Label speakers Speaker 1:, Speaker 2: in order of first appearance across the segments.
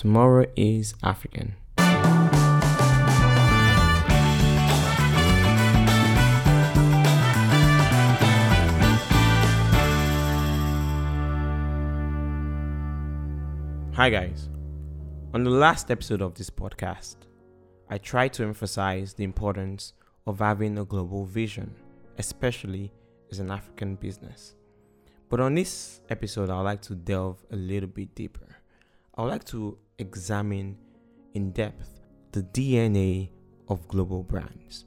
Speaker 1: Tomorrow is African. Hi, guys. On the last episode of this podcast, I tried to emphasize the importance of having a global vision, especially as an African business. But on this episode, I'd like to delve a little bit deeper. I would like to examine in depth the DNA of global brands.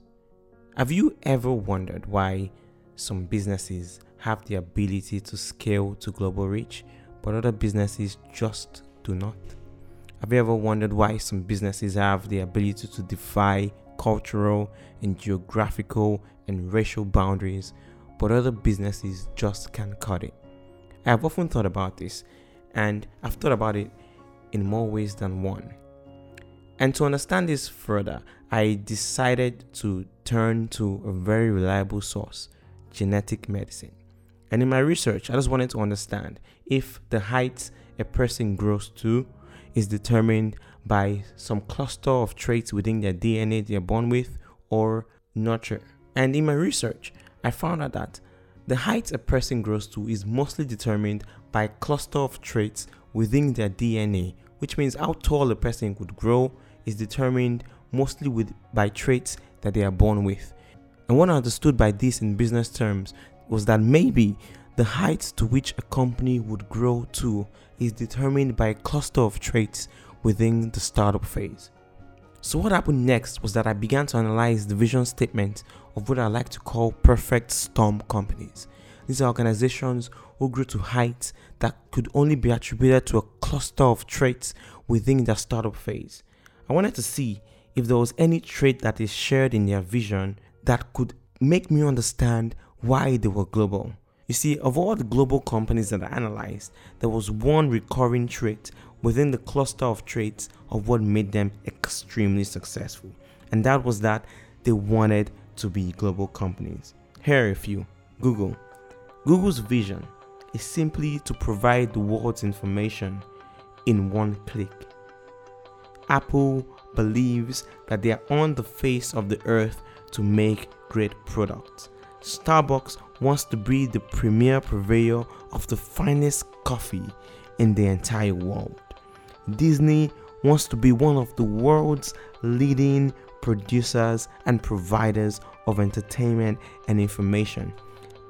Speaker 1: Have you ever wondered why some businesses have the ability to scale to global reach, but other businesses just do not? Have you ever wondered why some businesses have the ability to defy cultural and geographical and racial boundaries, but other businesses just can't cut it? I have often thought about this, and I've thought about it in more ways than one. And to understand this further, I decided to turn to a very reliable source genetic medicine. And in my research, I just wanted to understand if the height a person grows to is determined by some cluster of traits within their DNA they are born with or nurture. And in my research, I found out that the height a person grows to is mostly determined by a cluster of traits within their DNA, which means how tall a person could grow is determined mostly with by traits that they are born with. And what I understood by this in business terms was that maybe the height to which a company would grow to is determined by a cluster of traits within the startup phase. So, what happened next was that I began to analyze the vision statement of what I like to call perfect storm companies. These are organizations who grew to heights that could only be attributed to a cluster of traits within their startup phase. I wanted to see if there was any trait that is shared in their vision that could make me understand why they were global. You see, of all the global companies that I analyzed, there was one recurring trait within the cluster of traits of what made them extremely successful, and that was that they wanted to be global companies. Here are a few Google. Google's vision is simply to provide the world's information in one click. Apple believes that they are on the face of the earth to make great products. Starbucks wants to be the premier purveyor of the finest coffee in the entire world. Disney wants to be one of the world's leading producers and providers of entertainment and information.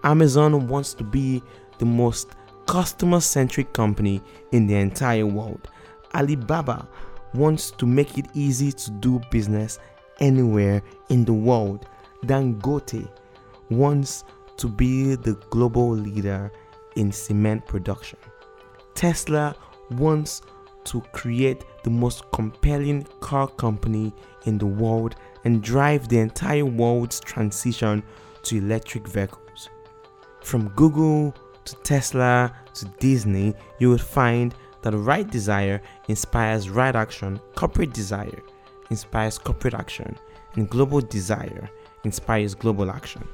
Speaker 1: Amazon wants to be the most customer centric company in the entire world. Alibaba wants to make it easy to do business anywhere in the world. Dangote wants to be the global leader in cement production. Tesla wants to create the most compelling car company in the world and drive the entire world's transition to electric vehicles. From Google to Tesla to Disney, you will find that right desire inspires right action, corporate desire inspires corporate action, and global desire inspires global action.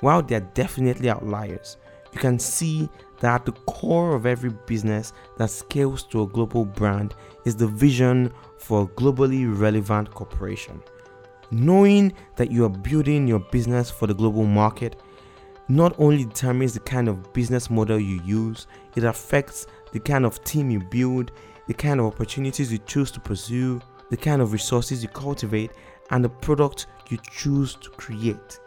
Speaker 1: While they are definitely outliers, you can see that at the core of every business that scales to a global brand is the vision for a globally relevant corporation. Knowing that you are building your business for the global market not only determines the kind of business model you use, it affects the kind of team you build, the kind of opportunities you choose to pursue, the kind of resources you cultivate, and the product you choose to create.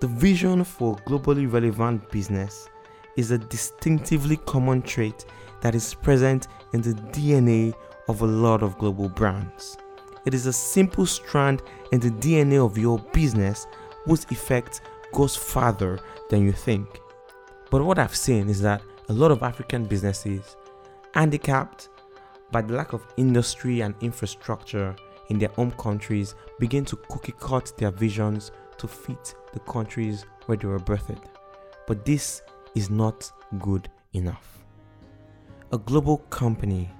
Speaker 1: The vision for globally relevant business is a distinctively common trait that is present in the DNA of a lot of global brands. It is a simple strand in the DNA of your business whose effect goes farther than you think. But what I've seen is that a lot of African businesses, handicapped by the lack of industry and infrastructure in their home countries, begin to cookie cut their visions to fit the countries where they were birthed. But this is not good enough. A global company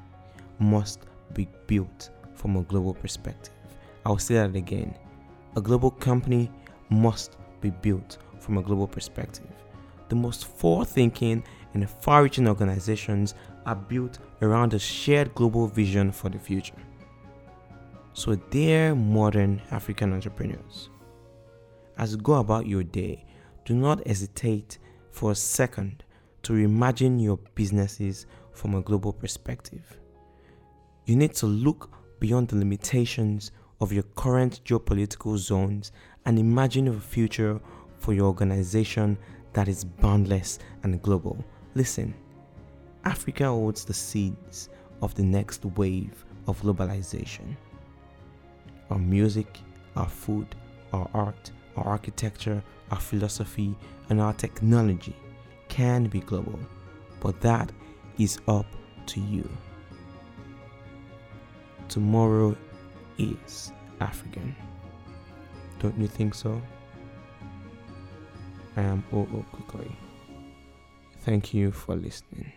Speaker 1: must be built from a global perspective. I'll say that again. A global company must be built from a global perspective. The most forward thinking and far reaching organizations are built around a shared global vision for the future. So, dear modern African entrepreneurs, as you go about your day, do not hesitate for a second to reimagine your businesses from a global perspective. You need to look beyond the limitations of your current geopolitical zones and imagine a future for your organization that is boundless and global. Listen, Africa holds the seeds of the next wave of globalization. Our music, our food, our art, our architecture, our philosophy, and our technology can be global, but that is up to you. Tomorrow is African. Don't you think so? I am O.O. Kukoi. Thank you for listening.